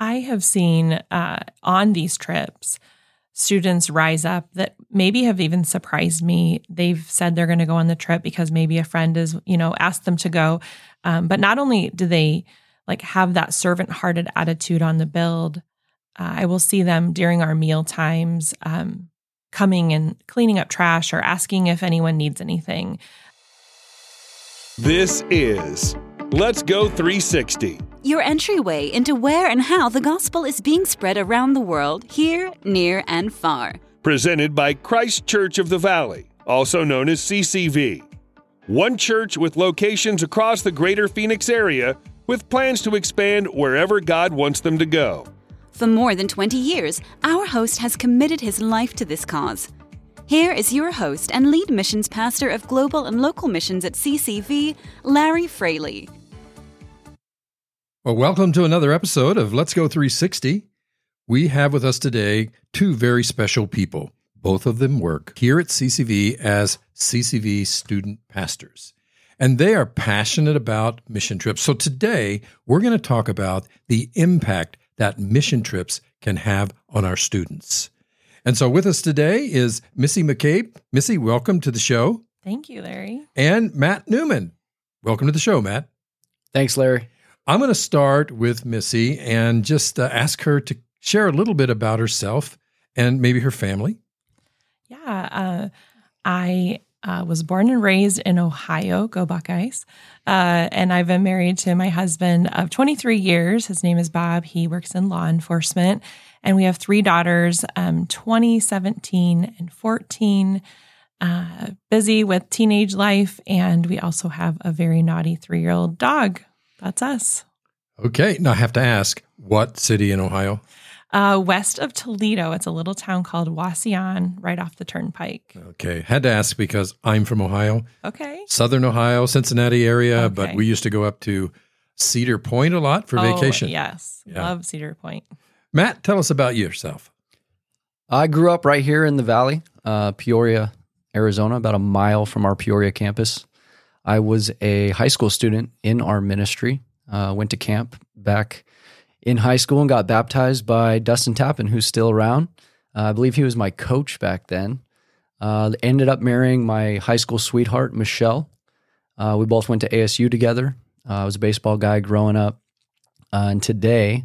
I have seen uh, on these trips students rise up that maybe have even surprised me. They've said they're going to go on the trip because maybe a friend is, you know, asked them to go. Um, but not only do they like have that servant hearted attitude on the build, uh, I will see them during our meal times um, coming and cleaning up trash or asking if anyone needs anything. This is Let's Go 360 your entryway into where and how the gospel is being spread around the world, here, near, and far. Presented by Christ Church of the Valley, also known as CCV. One church with locations across the greater Phoenix area with plans to expand wherever God wants them to go. For more than 20 years, our host has committed his life to this cause. Here is your host and lead missions pastor of global and local missions at CCV, Larrie Fraley. Well, welcome to another episode of Let's Go 360. We have with us today two very special people. Both of them work here at CCV as CCV student pastors, and they are passionate about mission trips. So today, we're going to talk about the impact that mission trips can have on our students. And so with us today is Missy McCabe. Missy, welcome to the show. Thank you, Larrie. And Matt Newman. Welcome to the show, Matt. Thanks, Larrie. I'm going to start with Missy and just uh, ask her to share a little bit about herself and maybe her family. Yeah, uh, I uh, was born and raised in Ohio. Go Buckeyes! Uh, and I've been married to my husband of 23 years. His name is Bob. He works in law enforcement, and we have three daughters, um, 20, 17, and 14. Uh, busy with teenage life, and we also have a very naughty three year old dog that's us. Okay. Now I have to ask what city in Ohio? Uh, west of Toledo. It's a little town called Wauseon, right off the turnpike. Okay. Had to ask because I'm from Ohio. Okay. Southern Ohio, Cincinnati area, Okay. but we used to go up to Cedar Point a lot for Oh, vacation. Yes. Yeah. Love Cedar Point. Matt, tell us about yourself. I grew up right here in the valley, uh, Peoria, Arizona, about a mile from our Peoria campus. I was a high school student in our ministry. Uh, went to camp back in high school and got baptized by Dustin Tappan, who's still around. Uh, I believe he was my coach back then. Uh, ended up marrying my high school sweetheart, Michelle. Uh, we both went to ASU together. Uh, I was a baseball guy growing up. Uh, and today,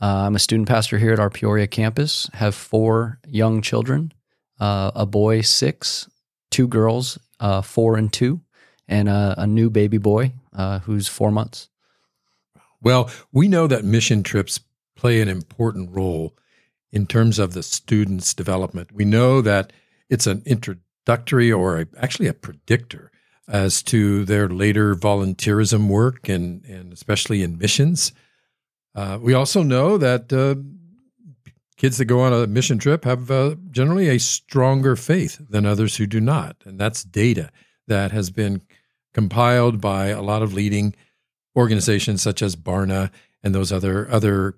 uh, I'm a student pastor here at our Peoria campus. Have four young children: a boy six, two girls four and two, and a, a new baby boy uh, who's four months. Well, we know that mission trips play an important role in terms of the student's development. We know that it's an introductory or a, actually a predictor as to their later volunteerism work and, and especially in missions. Uh, we also know that uh, kids that go on a mission trip have uh, generally a stronger faith than others who do not. And that's data that has been compiled by a lot of leading organizations such as Barna and those other other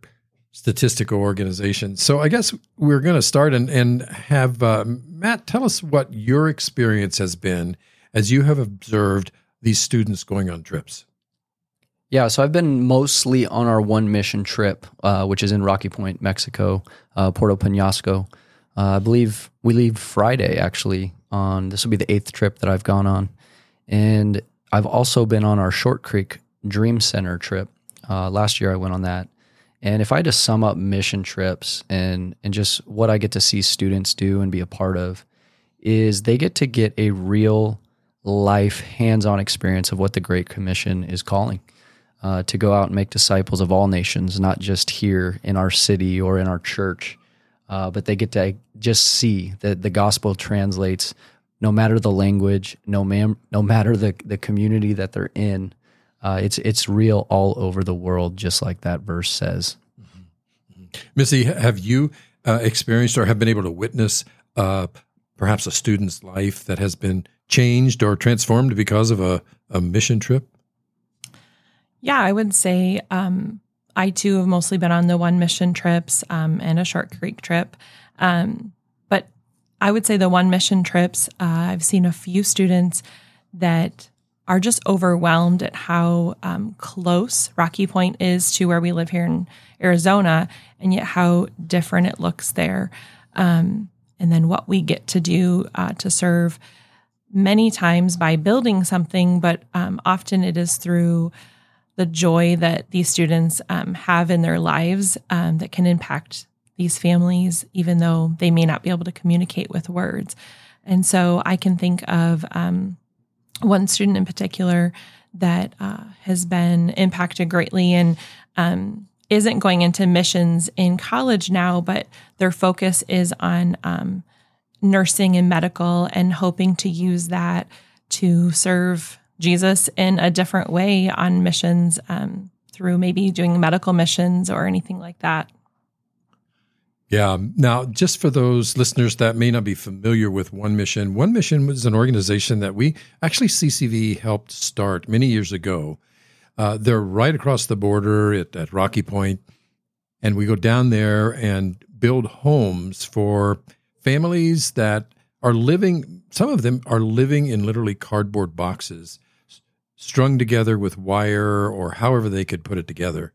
statistical organizations. So I guess we're going to start and, and have uh, Matt tell us what your experience has been as you have observed these students going on trips. Yeah, so I've been mostly on our one mission trip, uh, which is in Rocky Point, Mexico, uh, Puerto Penasco. Uh, I believe we leave Friday actually. On this will be the eighth trip that I've gone on, and I've also been on our Short Creek Dream Center trip. Uh, last year I went on that, and if I had to sum up mission trips and and just what I get to see students do and be a part of, is they get to get a real life hands-on experience of what the Great Commission is calling uh, to go out and make disciples of all nations, not just here in our city or in our church, uh, but they get to just see that the gospel translates no matter the language, no, man, no matter the, the community that they're in. Uh, it's it's real all over the world, just like that verse says. Missy, have you uh, experienced or have been able to witness uh, perhaps a student's life that has been changed or transformed because of a, a mission trip? Yeah, I would say um, I too have mostly been on the one mission trips um, and a short creek trip. Um, but I would say the one mission trips, uh, I've seen a few students that are just overwhelmed at how um, close Rocky Point is to where we live here in Arizona, and yet how different it looks there. Um, and then what we get to do uh, to serve many times by building something, but um, often it is through the joy that these students um, have in their lives um, that can impact these families, even though they may not be able to communicate with words. And so I can think of um, one student in particular that uh, has been impacted greatly and um, isn't going into missions in college now, but their focus is on um, nursing and medical and hoping to use that to serve Jesus in a different way on missions um, through maybe doing medical missions or anything like that. Yeah. Now, just for those listeners that may not be familiar with One Mission, One Mission was an organization that we actually CCV helped start many years ago. Uh, they're right across the border at, at Rocky Point, and we go down there and build homes for families that are living. Some of them are living in literally cardboard boxes, strung together with wire or however they could put it together.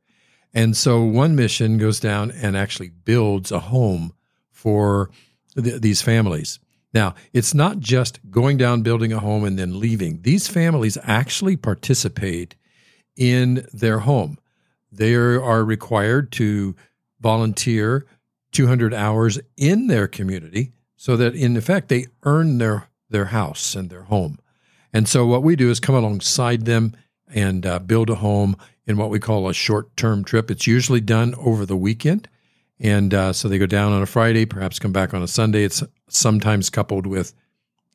And so one mission goes down and actually builds a home for th- these families. Now, it's not just going down, building a home, and then leaving. These families actually participate in their home. They are required to volunteer 200 hours in their community so that, in effect, they earn their, their house and their home. And so, what we do is come alongside them and uh, build a home in what we call a short term trip. It's usually done over the weekend. And uh, so they go down on a Friday, perhaps come back on a Sunday. It's sometimes coupled with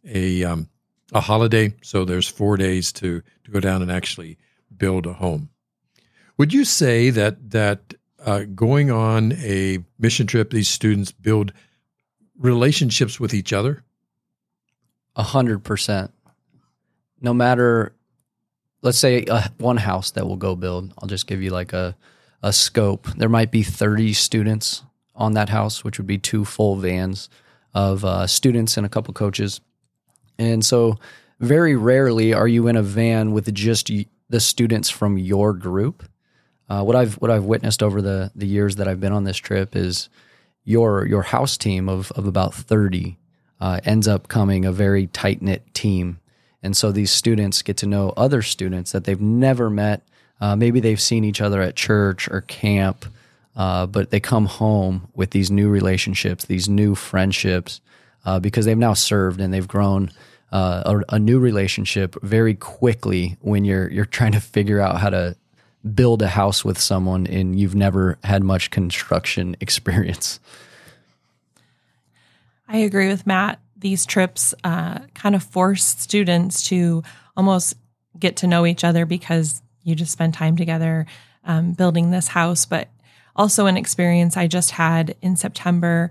a, um, a holiday. So there's four days to, to go down and actually build a home. Would you say that, that uh, going on a mission trip, these students build relationships with each other? A hundred percent. No matter let's say uh, one house that we'll go build. I'll just give you like a a scope. There might be 30 students on that house, which would be two full vans of uh, students and a couple coaches. And so, very rarely are you in a van with just the students from your group. Uh, what I've what I've witnessed over the the years that I've been on this trip is your your house team of of about 30 uh, ends up coming a very tight knit team and so these students get to know other students that they've never met. Uh, maybe they've seen each other at church or camp, uh, but they come home with these new relationships, these new friendships, uh, because they've now served and they've grown uh, a, a, new relationship very quickly when you're you're trying to figure out how to build a house with someone and you've never had much construction experience. I agree with Matt these trips uh, kind of force students to almost get to know each other because you just spend time together um, building this house. But also, an experience I just had in September,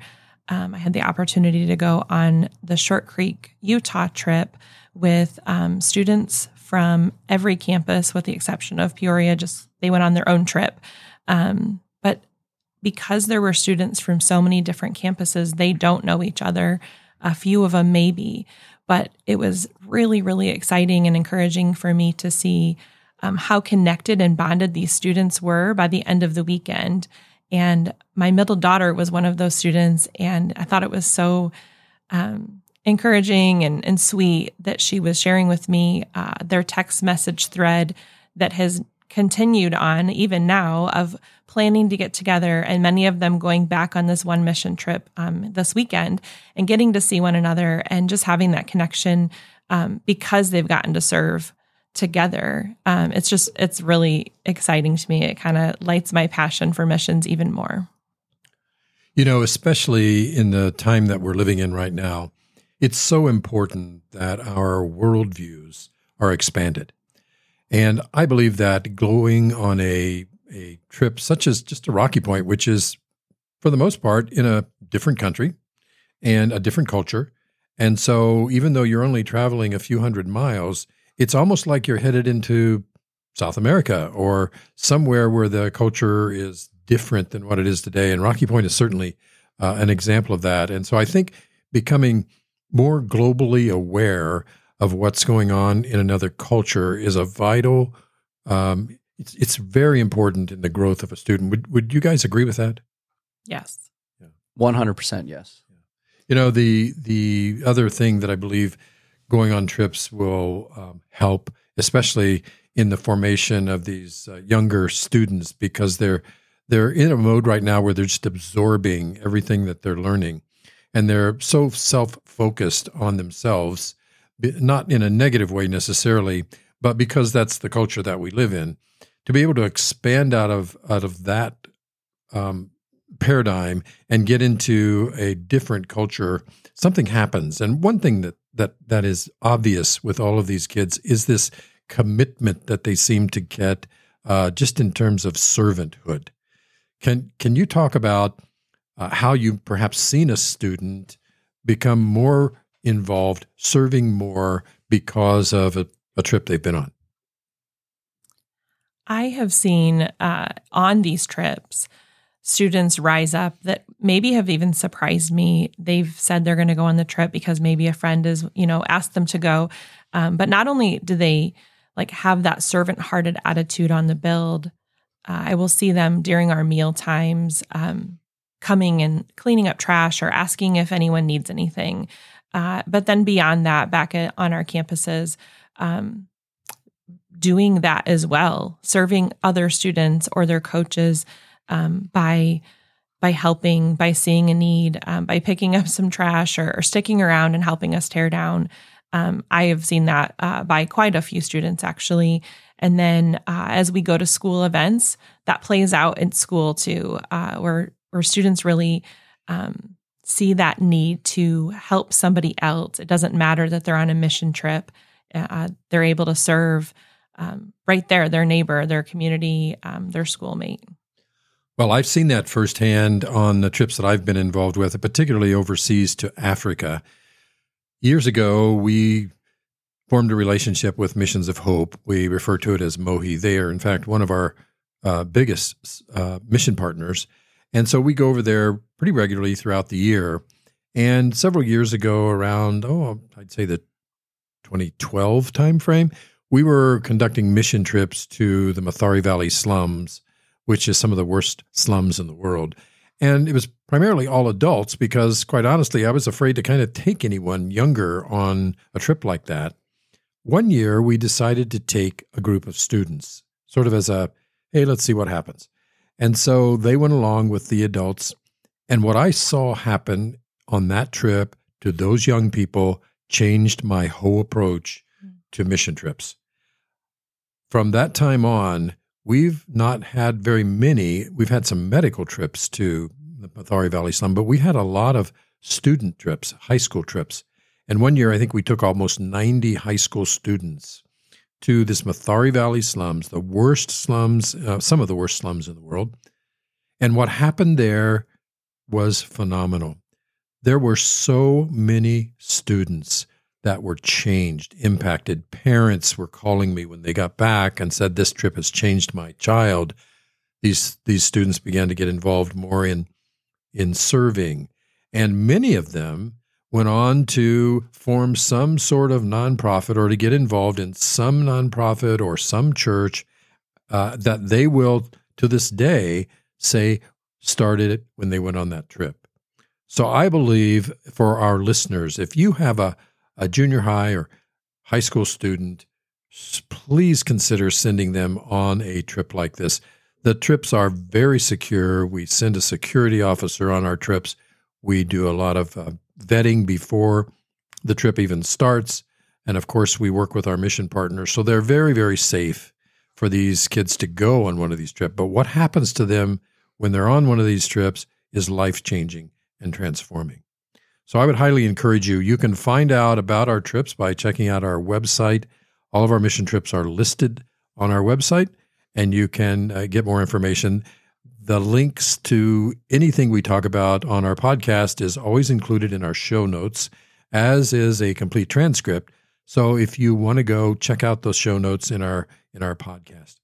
um, I had the opportunity to go on the Short Creek, Utah trip with um, students from every campus, with the exception of Peoria. Just they went on their own trip. Um, but because there were students from so many different campuses, they don't know each other a few of them maybe. But it was really, really exciting and encouraging for me to see um, how connected and bonded these students were by the end of the weekend. And my middle daughter was one of those students, and I thought it was so um, encouraging and, and, sweet that she was sharing with me uh, their text message thread that has continued on even now of planning to get together and many of them going back on this one mission trip um, this weekend and getting to see one another and just having that connection um, because they've gotten to serve together. Um, it's just it's really exciting to me. It kind of lights my passion for missions even more. You know especially in the time that we're living in right now it's so important that our worldviews are expanded and I believe that going on a, a trip such as just a Rocky Point, which is for the most part in a different country and a different culture. And so even though you're only traveling a few hundred miles, it's almost like you're headed into South America or somewhere where the culture is different than what it is today. And Rocky Point is certainly uh, an example of that. And so I think becoming more globally aware of what's going on in another culture is a vital. Um, it's, it's very important in the growth of a student. Would would you guys agree with that? Yes. One hundred percent, yes. You know the the other thing that I believe going on trips will um, help, especially in the formation of these uh, younger students, because they're they're in a mode right now where they're just absorbing everything that they're learning, and they're so self focused on themselves, not in a negative way necessarily, but because that's the culture that we live in. To be able to expand out of out of that um, paradigm and get into a different culture, something happens. And one thing that that that is obvious with all of these kids is this commitment that they seem to get, uh, just in terms of servanthood. Can can you talk about uh, how you perhaps seen a student become more involved, serving more because of a, a trip they've been on? I have seen uh, on these trips students rise up that maybe have even surprised me. They've said they're going to go on the trip because maybe a friend is, you know, asked them to go. Um, but not only do they like have that servant hearted attitude on the build, uh, I will see them during our meal times um, coming and cleaning up trash or asking if anyone needs anything. Uh, but then beyond that, back on our campuses, um, doing that as well, serving other students or their coaches um, by by helping, by seeing a need, um, by picking up some trash or, or, sticking around and helping us tear down. Um, I have seen that uh, by quite a few students actually. And then uh, as we go to school events, that plays out in school too, uh, where where students really um, see that need to help somebody else. It doesn't matter that they're on a mission trip; uh, they're able to serve um, right there, their neighbor, their community, um, their schoolmate. Well, I've seen that firsthand on the trips that I've been involved with, particularly overseas to Africa. Years ago, we formed a relationship with Missions of Hope. We refer to it as MOHI. They are, in fact, one of our uh, biggest uh, mission partners. And so we go over there pretty regularly throughout the year. And several years ago, around, oh, I'd say the 2012 timeframe, we were conducting mission trips to the Mathare Valley slums which is some of the worst slums in the world. And it was primarily all adults because, quite honestly, I was afraid to kind of take anyone younger on a trip like that. One year, we decided to take a group of students, sort of as a, hey, let's see what happens. And so they went along with the adults. And what I saw happen on that trip to those young people changed my whole approach mm. to mission trips. From that time on, We've not had very many. We've had some medical trips to the Mathare Valley slum, but we had a lot of student trips, high school trips. And one year, I think we took almost 90 high school students to this Mathare Valley slums, the worst slums, uh, some of the worst slums in the world. And what happened there was phenomenal. There were so many students that were changed, impacted. Parents were calling me when they got back and said, This trip has changed my child. These, these students began to get involved more in, in serving. And many of them went on to form some sort of nonprofit or to get involved in some nonprofit or some church uh, that they will, to this day, say started it when they went on that trip. So I believe for our listeners, if you have a a junior high or high school student, please consider sending them on a trip like this. The trips are very secure. We send a security officer on our trips. We do a lot of uh, vetting before the trip even starts. And of course, we work with our mission partners. So they're very, very safe for these kids to go on one of these trips. But what happens to them when they're on one of these trips is life changing and transforming. So I would highly encourage you. You can find out about our trips by checking out our website. All of our mission trips are listed on our website, and you can uh, get more information. The links to anything we talk about on our podcast is always included in our show notes, as is a complete transcript. So if you want to go check out those show notes in our in our podcast.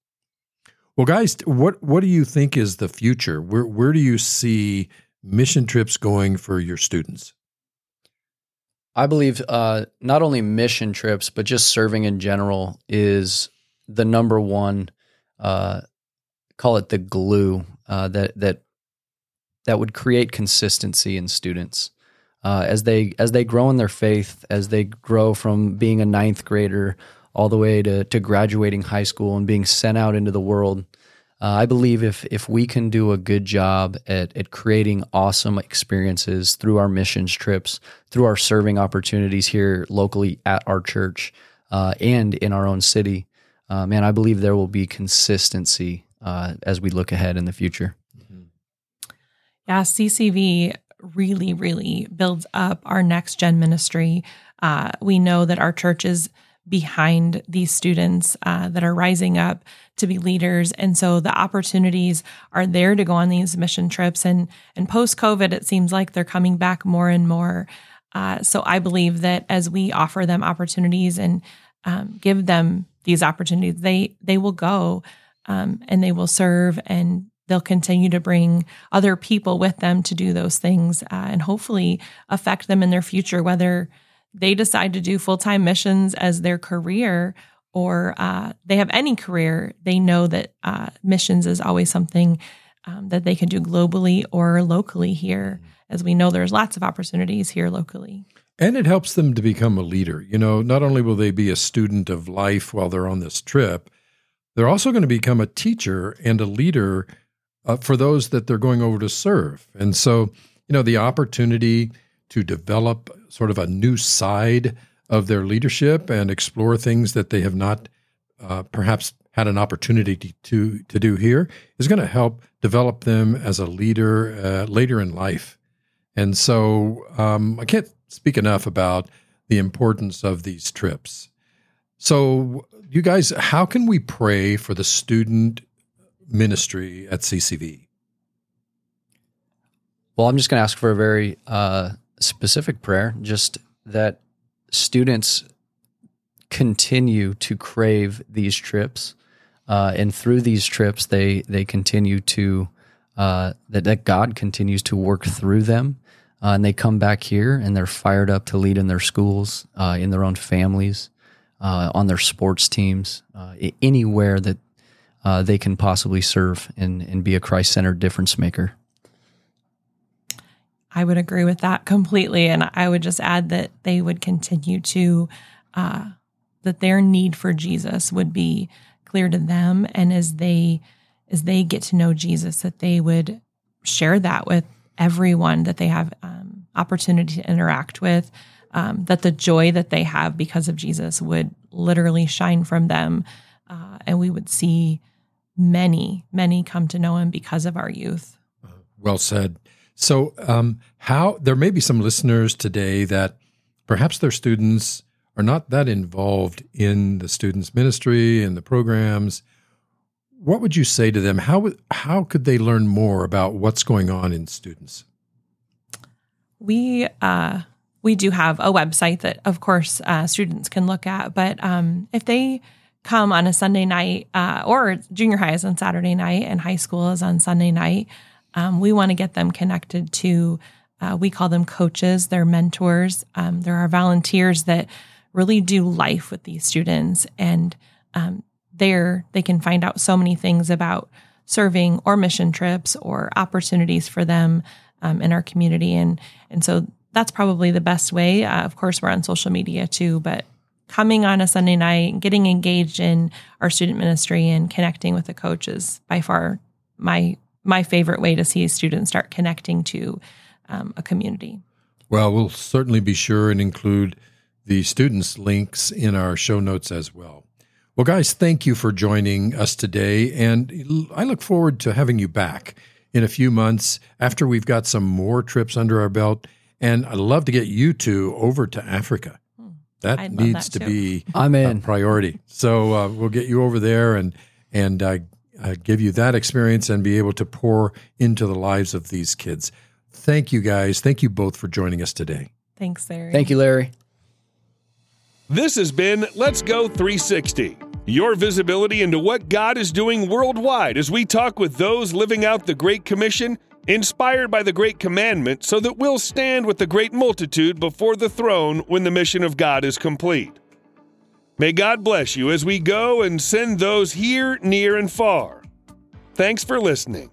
Well, guys, what what do you think is the future? Where where do you see mission trips going for your students? I believe uh, not only mission trips, but just serving in general is the number one. Uh, call it the glue uh, that that that would create consistency in students uh, as they as they grow in their faith, as they grow from being a ninth grader all the way to to graduating high school and being sent out into the world. Uh, I believe if if we can do a good job at at creating awesome experiences through our missions trips, through our serving opportunities here locally at our church uh, and in our own city, uh, man, I believe there will be consistency uh, as we look ahead in the future. Yeah, CCV really, really builds up our next gen ministry. Uh, we know that our church is behind these students uh, that are rising up to be leaders. And so the opportunities are there to go on these mission trips. And and post covid it seems like they're coming back more and more. Uh, so i believe that as we offer them opportunities and um, give them these opportunities they they will go um, and they will serve and they'll continue to bring other people with them to do those things uh, and hopefully affect them in their future whether they decide to do full time missions as their career or uh, they have any career, they know that uh, missions is always something um, that they can do globally or locally here. As we know, there's lots of opportunities here locally. And it helps them to become a leader. You know, not only will they be a student of life while they're on this trip, they're also going to become a teacher and a leader uh, for those that they're going over to serve. And so, you know, the opportunity to develop sort of a new side of their leadership and explore things that they have not uh, perhaps had an opportunity to to do here is going to help develop them as a leader uh, later in life. And so um, I can't speak enough about the importance of these trips. So, you guys, how can we pray for the student ministry at CCV? Well, I'm just going to ask for a very uh, specific prayer, just that students continue to crave these trips, uh, and through these trips, they they continue to uh, that that God continues to work through them, uh, and they come back here and they're fired up to lead in their schools, uh, in their own families, uh, on their sports teams, uh, anywhere that they can possibly serve and and be a Christ centered difference maker. I would agree with that completely. And I would just add that they would continue to, uh, that their need for Jesus would be clear to them. And as they, as they get to know Jesus, that they would share that with everyone that they have um, opportunity to interact with. Um, that the joy that they have because of Jesus would literally shine from them, uh, and we would see many, many come to know Him because of our youth. Well said. So, um, how there may be some listeners today that perhaps their students are not that involved in the students' ministry and the programs. What would you say to them? How how could they learn more about what's going on in students? We uh, we do have a website that, of course, uh, students can look at. But um, if they come on a Sunday night, uh, or junior high is on Saturday night, and high school is on Sunday night, um, we want to get them connected to, uh, we call them coaches, they're mentors. Um, there are volunteers that really do life with these students. And um, there they can find out so many things about serving or mission trips or opportunities for them um, in our community. And, and so that's probably the best way. Uh, of course, we're on social media too, but coming on a Sunday night, getting engaged in our student ministry and connecting with the coaches is by far my my favorite way to see students start connecting to um, a community. Well, we'll certainly be sure and include the students' links in our show notes as well. Well, guys, thank you for joining us today. And I look forward to having you back in a few months after we've got some more trips under our belt. And I'd love to get you two over to Africa. Hmm. That I'd needs that to be I'm in. a priority. So uh, we'll get you over there and and uh, uh, give you that experience and be able to pour into the lives of these kids. Thank you, guys. Thank you both for joining us today. Thanks, Larrie. Thank you, Larrie. This has been Let's Go 360, your visibility into what God is doing worldwide as we talk with those living out the Great Commission inspired by the Great Commandment, so that we'll stand with the great multitude before the throne when the mission of God is complete. May God bless you as we go and send those here, near, and far. Thanks for listening.